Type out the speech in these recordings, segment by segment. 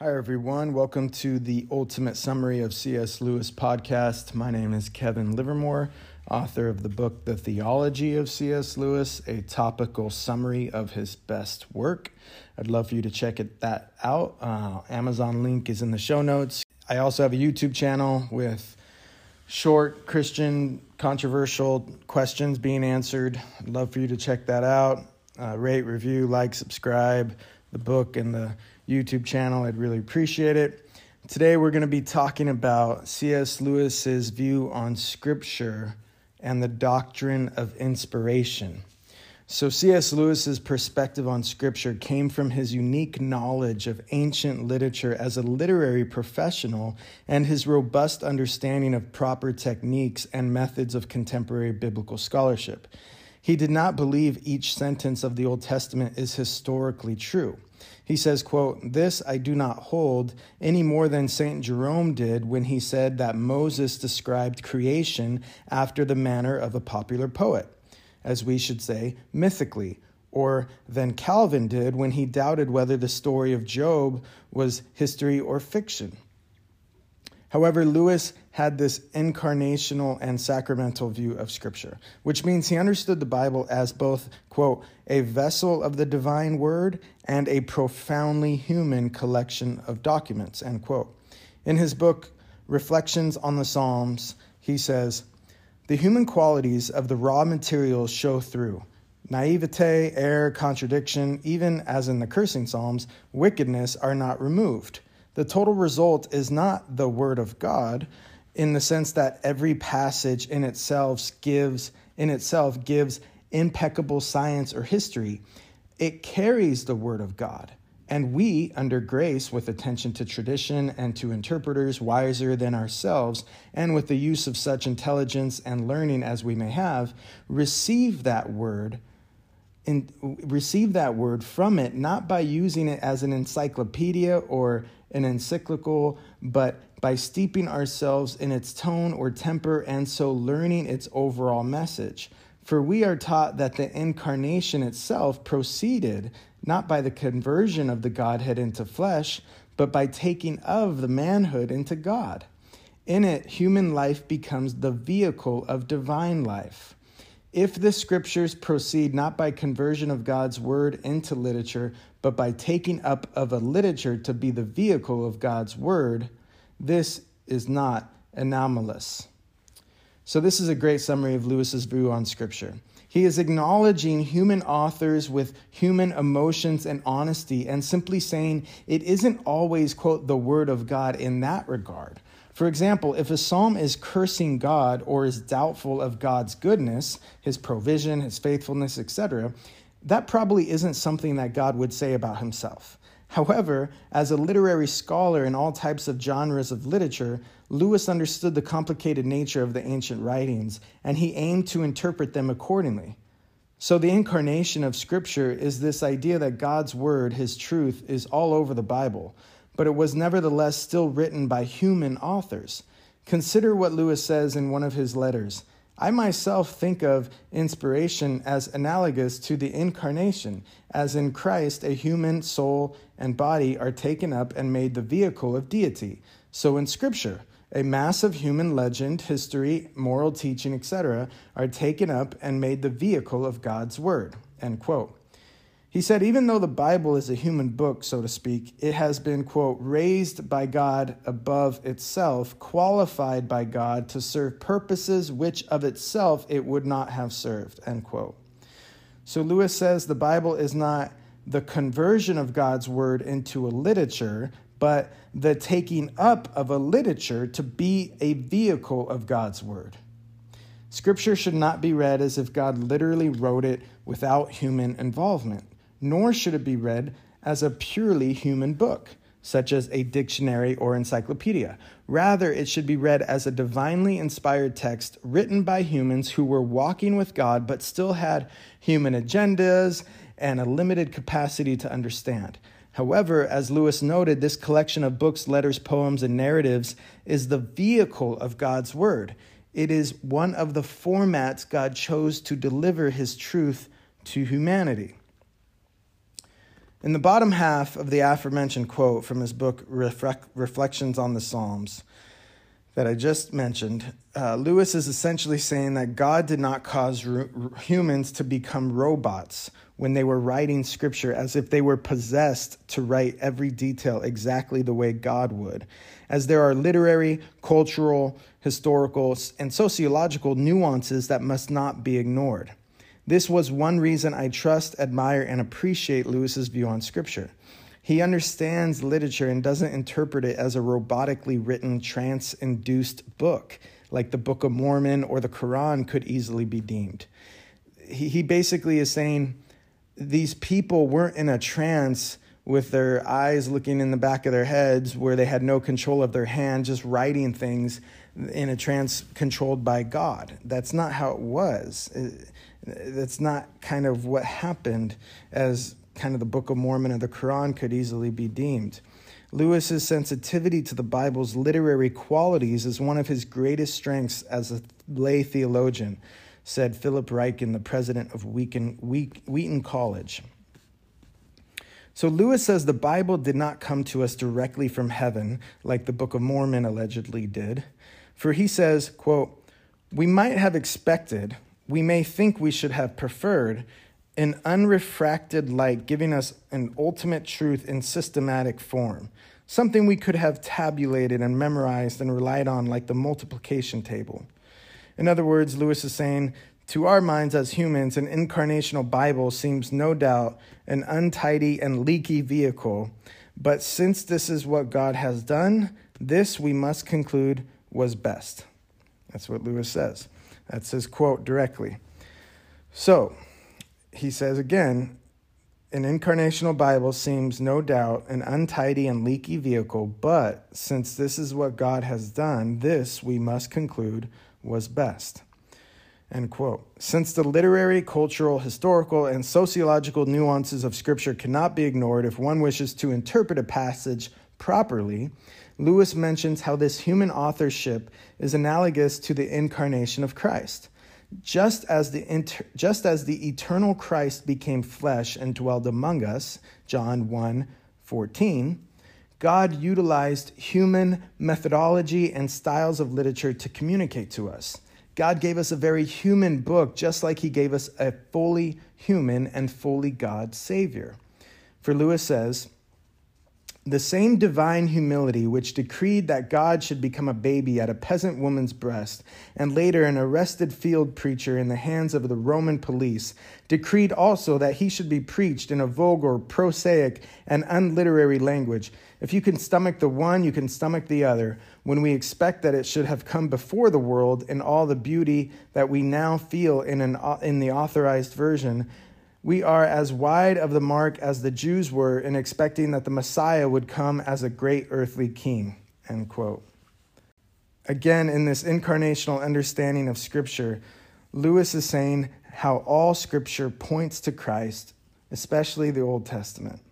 Hi, everyone. Welcome to the Ultimate Summary of C.S. Lewis podcast. My name is Kevin Livermore, author of the book The Theology of C.S. Lewis, a topical summary of his best work. I'd love for you to check it, that out. Uh, Amazon link is in the show notes. I also have a YouTube channel with short Christian controversial questions being answered. I'd love for you to check that out. Uh, rate, review, like, subscribe the book and the YouTube channel. I'd really appreciate it. Today we're going to be talking about C.S. Lewis's view on Scripture and the doctrine of inspiration. So, C.S. Lewis's perspective on Scripture came from his unique knowledge of ancient literature as a literary professional and his robust understanding of proper techniques and methods of contemporary biblical scholarship. He did not believe each sentence of the Old Testament is historically true. He says, quote, This I do not hold any more than St. Jerome did when he said that Moses described creation after the manner of a popular poet, as we should say, mythically, or than Calvin did when he doubted whether the story of Job was history or fiction. However, Lewis had this incarnational and sacramental view of Scripture, which means he understood the Bible as both, quote, a vessel of the divine word and a profoundly human collection of documents, end quote. In his book, Reflections on the Psalms, he says, The human qualities of the raw materials show through. Naivete, error, contradiction, even as in the cursing Psalms, wickedness are not removed the total result is not the Word of God in the sense that every passage in itself gives in itself gives impeccable science or history. It carries the Word of God. And we, under grace, with attention to tradition and to interpreters wiser than ourselves, and with the use of such intelligence and learning as we may have, receive that word and receive that word from it, not by using it as an encyclopedia or an encyclical, but by steeping ourselves in its tone or temper and so learning its overall message. For we are taught that the incarnation itself proceeded not by the conversion of the Godhead into flesh, but by taking of the manhood into God. In it, human life becomes the vehicle of divine life. If the scriptures proceed not by conversion of God's word into literature, but by taking up of a literature to be the vehicle of God's word, this is not anomalous. So, this is a great summary of Lewis's view on Scripture. He is acknowledging human authors with human emotions and honesty and simply saying it isn't always, quote, the word of God in that regard. For example, if a psalm is cursing God or is doubtful of God's goodness, his provision, his faithfulness, etc., that probably isn't something that God would say about himself. However, as a literary scholar in all types of genres of literature, Lewis understood the complicated nature of the ancient writings, and he aimed to interpret them accordingly. So, the incarnation of Scripture is this idea that God's Word, His truth, is all over the Bible, but it was nevertheless still written by human authors. Consider what Lewis says in one of his letters I myself think of inspiration as analogous to the incarnation, as in Christ, a human soul and body are taken up and made the vehicle of deity. So in Scripture, a mass of human legend, history, moral teaching, etc., are taken up and made the vehicle of God's word. End quote. He said, even though the Bible is a human book, so to speak, it has been, quote, raised by God above itself, qualified by God to serve purposes which of itself it would not have served, end quote. So Lewis says the Bible is not the conversion of God's word into a literature, but the taking up of a literature to be a vehicle of God's word. Scripture should not be read as if God literally wrote it without human involvement nor should it be read as a purely human book, such as a dictionary or encyclopedia. Rather, it should be read as a divinely inspired text written by humans who were walking with God but still had human agendas and a limited capacity to understand. However, as Lewis noted, this collection of books, letters, poems, and narratives is the vehicle of God's Word. It is one of the formats God chose to deliver His truth to humanity. In the bottom half of the aforementioned quote from his book Reflections on the Psalms that I just mentioned, uh, Lewis is essentially saying that God did not cause humans to become robots when they were writing scripture as if they were possessed to write every detail exactly the way God would, as there are literary, cultural, historical, and sociological nuances that must not be ignored. This was one reason I trust, admire, and appreciate Lewis's view on scripture. He understands literature and doesn't interpret it as a robotically written, trance induced book like the Book of Mormon or the Quran could easily be deemed. He, he basically is saying, these people weren't in a trance with their eyes looking in the back of their heads where they had no control of their hand, just writing things in a trance controlled by God. That's not how it was. Uh, That's not kind of what happened as kind of the Book of Mormon and the Quran could easily be deemed. Lewis's sensitivity to the Bible's literary qualities is one of his greatest strengths as a lay theologian said Philip Ryken, the president of Wheaton, Wheaton College. So Lewis says the Bible did not come to us directly from heaven, like the Book of Mormon allegedly did. For he says, quote, we might have expected, we may think we should have preferred, an unrefracted light giving us an ultimate truth in systematic form, something we could have tabulated and memorized and relied on like the multiplication table. In other words, Lewis is saying, to our minds as humans, an incarnational Bible seems no doubt an untidy and leaky vehicle. But since this is what God has done, this we must conclude was best. That's what Lewis says. That's his quote directly. So, he says again, an incarnational Bible seems no doubt an untidy and leaky vehicle, but since this is what God has done, this we must conclude was best. End quote. Since the literary, cultural, historical, and sociological nuances of Scripture cannot be ignored if one wishes to interpret a passage properly, Lewis mentions how this human authorship is analogous to the incarnation of Christ. Just as the, inter- just as the eternal Christ became flesh and dwelled among us, John 1 14, God utilized human methodology and styles of literature to communicate to us. God gave us a very human book, just like He gave us a fully human and fully God Savior. For Lewis says, the same divine humility which decreed that God should become a baby at a peasant woman's breast, and later an arrested field preacher in the hands of the Roman police, decreed also that he should be preached in a vulgar, prosaic, and unliterary language. If you can stomach the one, you can stomach the other, when we expect that it should have come before the world in all the beauty that we now feel in, an, in the authorized version we are as wide of the mark as the Jews were in expecting that the Messiah would come as a great earthly king. End quote. Again, in this incarnational understanding of Scripture, Lewis is saying how all Scripture points to Christ, especially the Old Testament.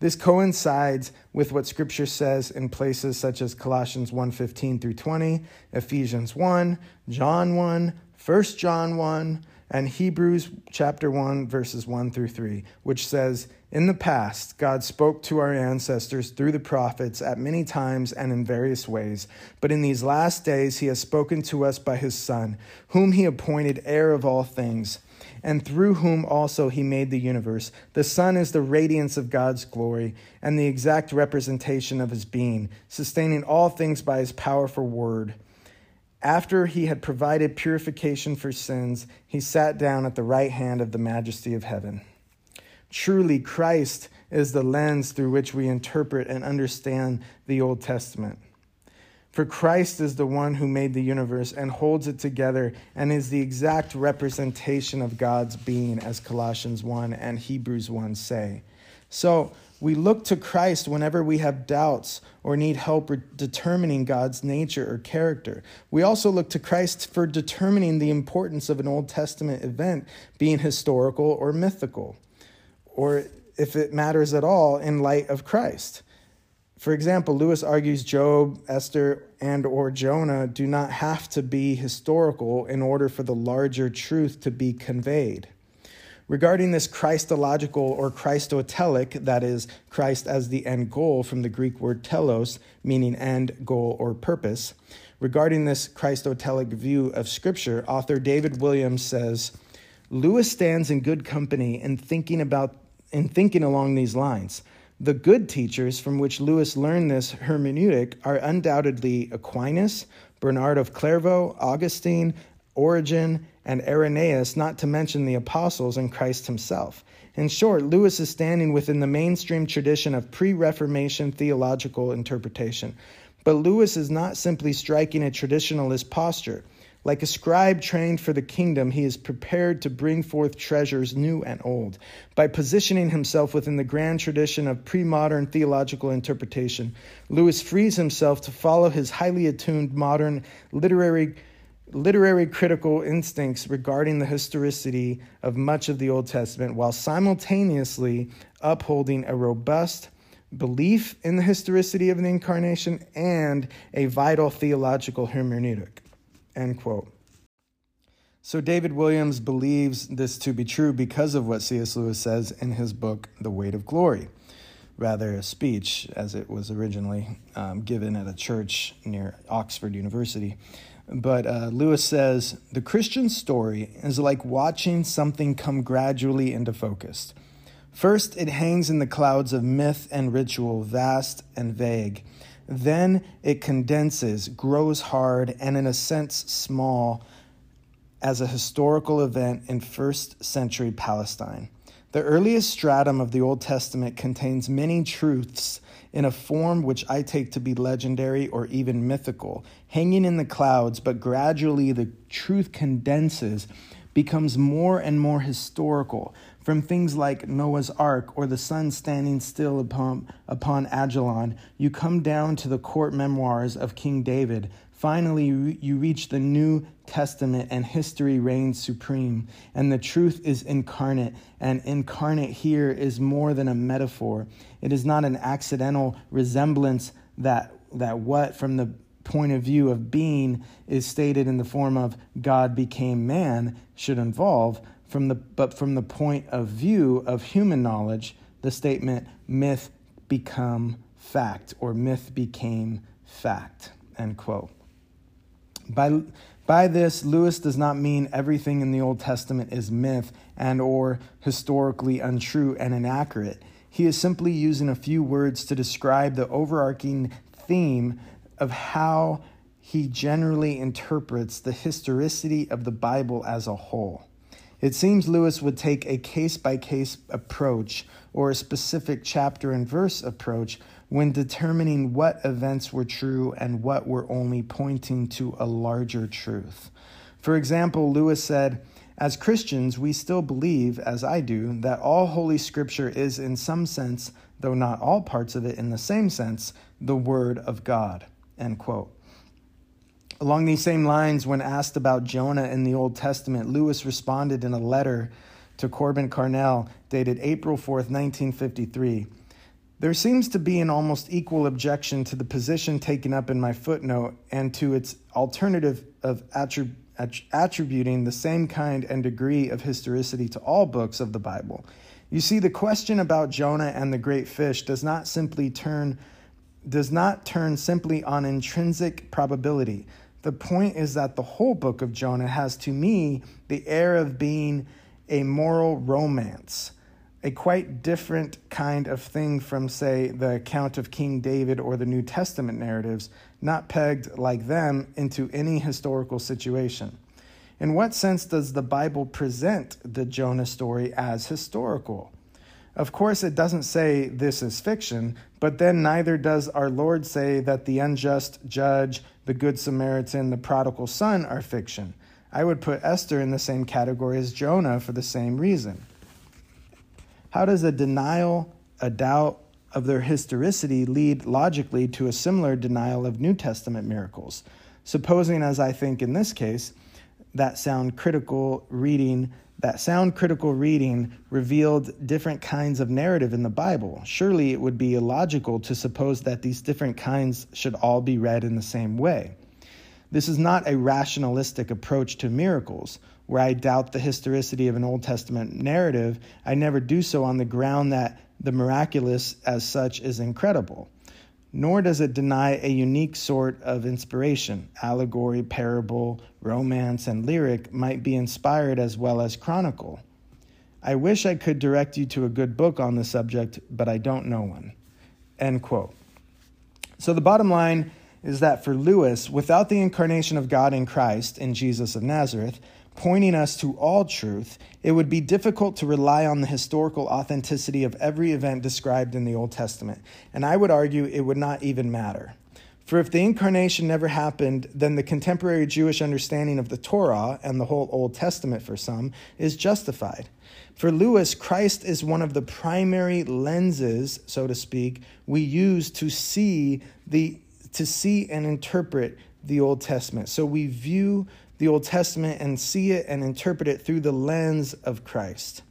This coincides with what scripture says in places such as Colossians 1:15 through 20, Ephesians 1, John 1, 1 John 1, and Hebrews chapter 1, verses 1 through 3, which says, In the past, God spoke to our ancestors through the prophets at many times and in various ways, but in these last days, He has spoken to us by His Son, whom He appointed heir of all things, and through whom also He made the universe. The Son is the radiance of God's glory and the exact representation of His being, sustaining all things by His powerful word. After he had provided purification for sins, he sat down at the right hand of the majesty of heaven. Truly, Christ is the lens through which we interpret and understand the Old Testament. For Christ is the one who made the universe and holds it together and is the exact representation of God's being, as Colossians 1 and Hebrews 1 say. So, we look to Christ whenever we have doubts or need help determining God's nature or character. We also look to Christ for determining the importance of an Old Testament event being historical or mythical, or if it matters at all in light of Christ. For example, Lewis argues Job, Esther, and or Jonah do not have to be historical in order for the larger truth to be conveyed. Regarding this Christological or Christotelic, that is, Christ as the end goal from the Greek word telos, meaning end, goal, or purpose, regarding this Christotelic view of Scripture, author David Williams says, Lewis stands in good company in thinking about in thinking along these lines. The good teachers from which Lewis learned this hermeneutic are undoubtedly Aquinas, Bernard of Clairvaux, Augustine, Origen, and Irenaeus, not to mention the apostles and Christ himself. In short, Lewis is standing within the mainstream tradition of pre Reformation theological interpretation. But Lewis is not simply striking a traditionalist posture. Like a scribe trained for the kingdom, he is prepared to bring forth treasures new and old. By positioning himself within the grand tradition of pre modern theological interpretation, Lewis frees himself to follow his highly attuned modern literary literary critical instincts regarding the historicity of much of the Old Testament while simultaneously upholding a robust belief in the historicity of the incarnation and a vital theological hermeneutic. End quote. So David Williams believes this to be true because of what C.S. Lewis says in his book, The Weight of Glory, rather a speech as it was originally um, given at a church near Oxford University. But uh, Lewis says the Christian story is like watching something come gradually into focus. First, it hangs in the clouds of myth and ritual, vast and vague. Then it condenses, grows hard, and in a sense small as a historical event in first century Palestine. The earliest stratum of the Old Testament contains many truths in a form which I take to be legendary or even mythical, hanging in the clouds, but gradually the truth condenses, becomes more and more historical, from things like Noah's Ark or the sun standing still upon, upon Ajalon, you come down to the court memoirs of King David, Finally, you reach the New Testament and history reigns supreme, and the truth is incarnate. And incarnate here is more than a metaphor. It is not an accidental resemblance that, that what, from the point of view of being, is stated in the form of God became man, should involve, from the, but from the point of view of human knowledge, the statement myth become fact or myth became fact. End quote. By, by this, Lewis does not mean everything in the Old Testament is myth and or historically untrue and inaccurate. He is simply using a few words to describe the overarching theme of how he generally interprets the historicity of the Bible as a whole. It seems Lewis would take a case by case approach or a specific chapter and verse approach when determining what events were true and what were only pointing to a larger truth. For example, Lewis said, As Christians, we still believe, as I do, that all Holy Scripture is, in some sense, though not all parts of it in the same sense, the Word of God. End quote. Along these same lines, when asked about Jonah in the Old Testament, Lewis responded in a letter to Corbin Carnell dated April 4th, 1953. There seems to be an almost equal objection to the position taken up in my footnote and to its alternative of attrib- attributing the same kind and degree of historicity to all books of the Bible. You see, the question about Jonah and the great fish does not simply turn does not turn simply on intrinsic probability. The point is that the whole book of Jonah has to me the air of being a moral romance a quite different kind of thing from, say, the account of King David or the New Testament narratives, not pegged like them into any historical situation. In what sense does the Bible present the Jonah story as historical? Of course, it doesn't say this is fiction, but then neither does our Lord say that the unjust judge, the Good Samaritan, the prodigal son are fiction. I would put Esther in the same category as Jonah for the same reason. How does a denial, a doubt of their historicity lead logically to a similar denial of New Testament miracles? Supposing, as I think in this case, that sound critical reading that sound critical reading revealed different kinds of narrative in the Bible. Surely it would be illogical to suppose that these different kinds should all be read in the same way. This is not a rationalistic approach to miracles, where I doubt the historicity of an Old Testament narrative. I never do so on the ground that the miraculous as such is incredible. Nor does it deny a unique sort of inspiration. Allegory, parable, romance, and lyric might be inspired as well as chronicle. I wish I could direct you to a good book on the subject, but I don't know one. End quote. So the bottom line is that for Lewis, without the incarnation of God in Christ, in Jesus of Nazareth, pointing us to all truth, it would be difficult to rely on the historical authenticity of every event described in the Old Testament. And I would argue it would not even matter. For if the incarnation never happened, then the contemporary Jewish understanding of the Torah and the whole Old Testament for some is justified. For Lewis, Christ is one of the primary lenses, so to speak, we use to see the to see and interpret the Old Testament. So we view the Old Testament and see it and interpret it through the lens of Christ.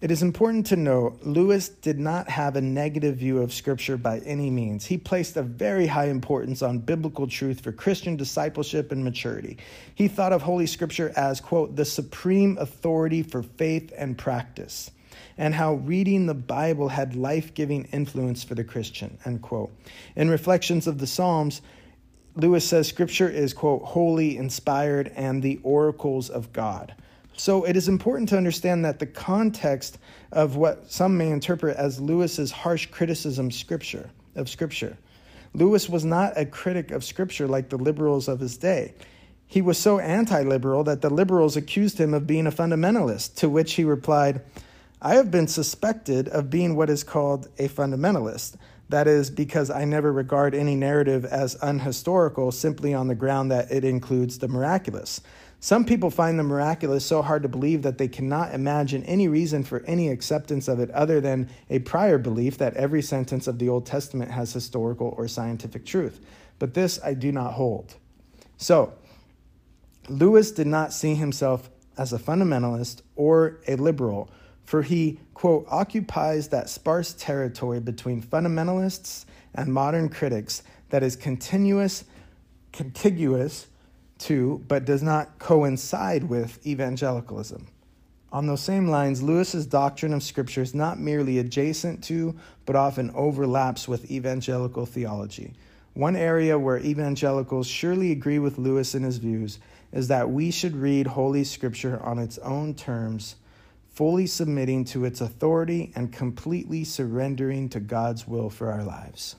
It is important to note Lewis did not have a negative view of Scripture by any means. He placed a very high importance on biblical truth for Christian discipleship and maturity. He thought of Holy Scripture as, quote, the supreme authority for faith and practice, and how reading the Bible had life giving influence for the Christian, end quote. In Reflections of the Psalms, Lewis says Scripture is, quote, holy, inspired, and the oracles of God. So it is important to understand that the context of what some may interpret as Lewis's harsh criticism scripture of scripture. Lewis was not a critic of scripture like the liberals of his day. He was so anti-liberal that the liberals accused him of being a fundamentalist, to which he replied, I have been suspected of being what is called a fundamentalist. That is because I never regard any narrative as unhistorical simply on the ground that it includes the miraculous. Some people find the miraculous so hard to believe that they cannot imagine any reason for any acceptance of it other than a prior belief that every sentence of the Old Testament has historical or scientific truth. But this I do not hold. So, Lewis did not see himself as a fundamentalist or a liberal for he, quote, occupies that sparse territory between fundamentalists and modern critics that is continuous, contiguous to, but does not coincide with evangelicalism. On those same lines, Lewis's doctrine of Scripture is not merely adjacent to, but often overlaps with evangelical theology. One area where evangelicals surely agree with Lewis in his views is that we should read Holy Scripture on its own terms fully submitting to its authority and completely surrendering to God's will for our lives.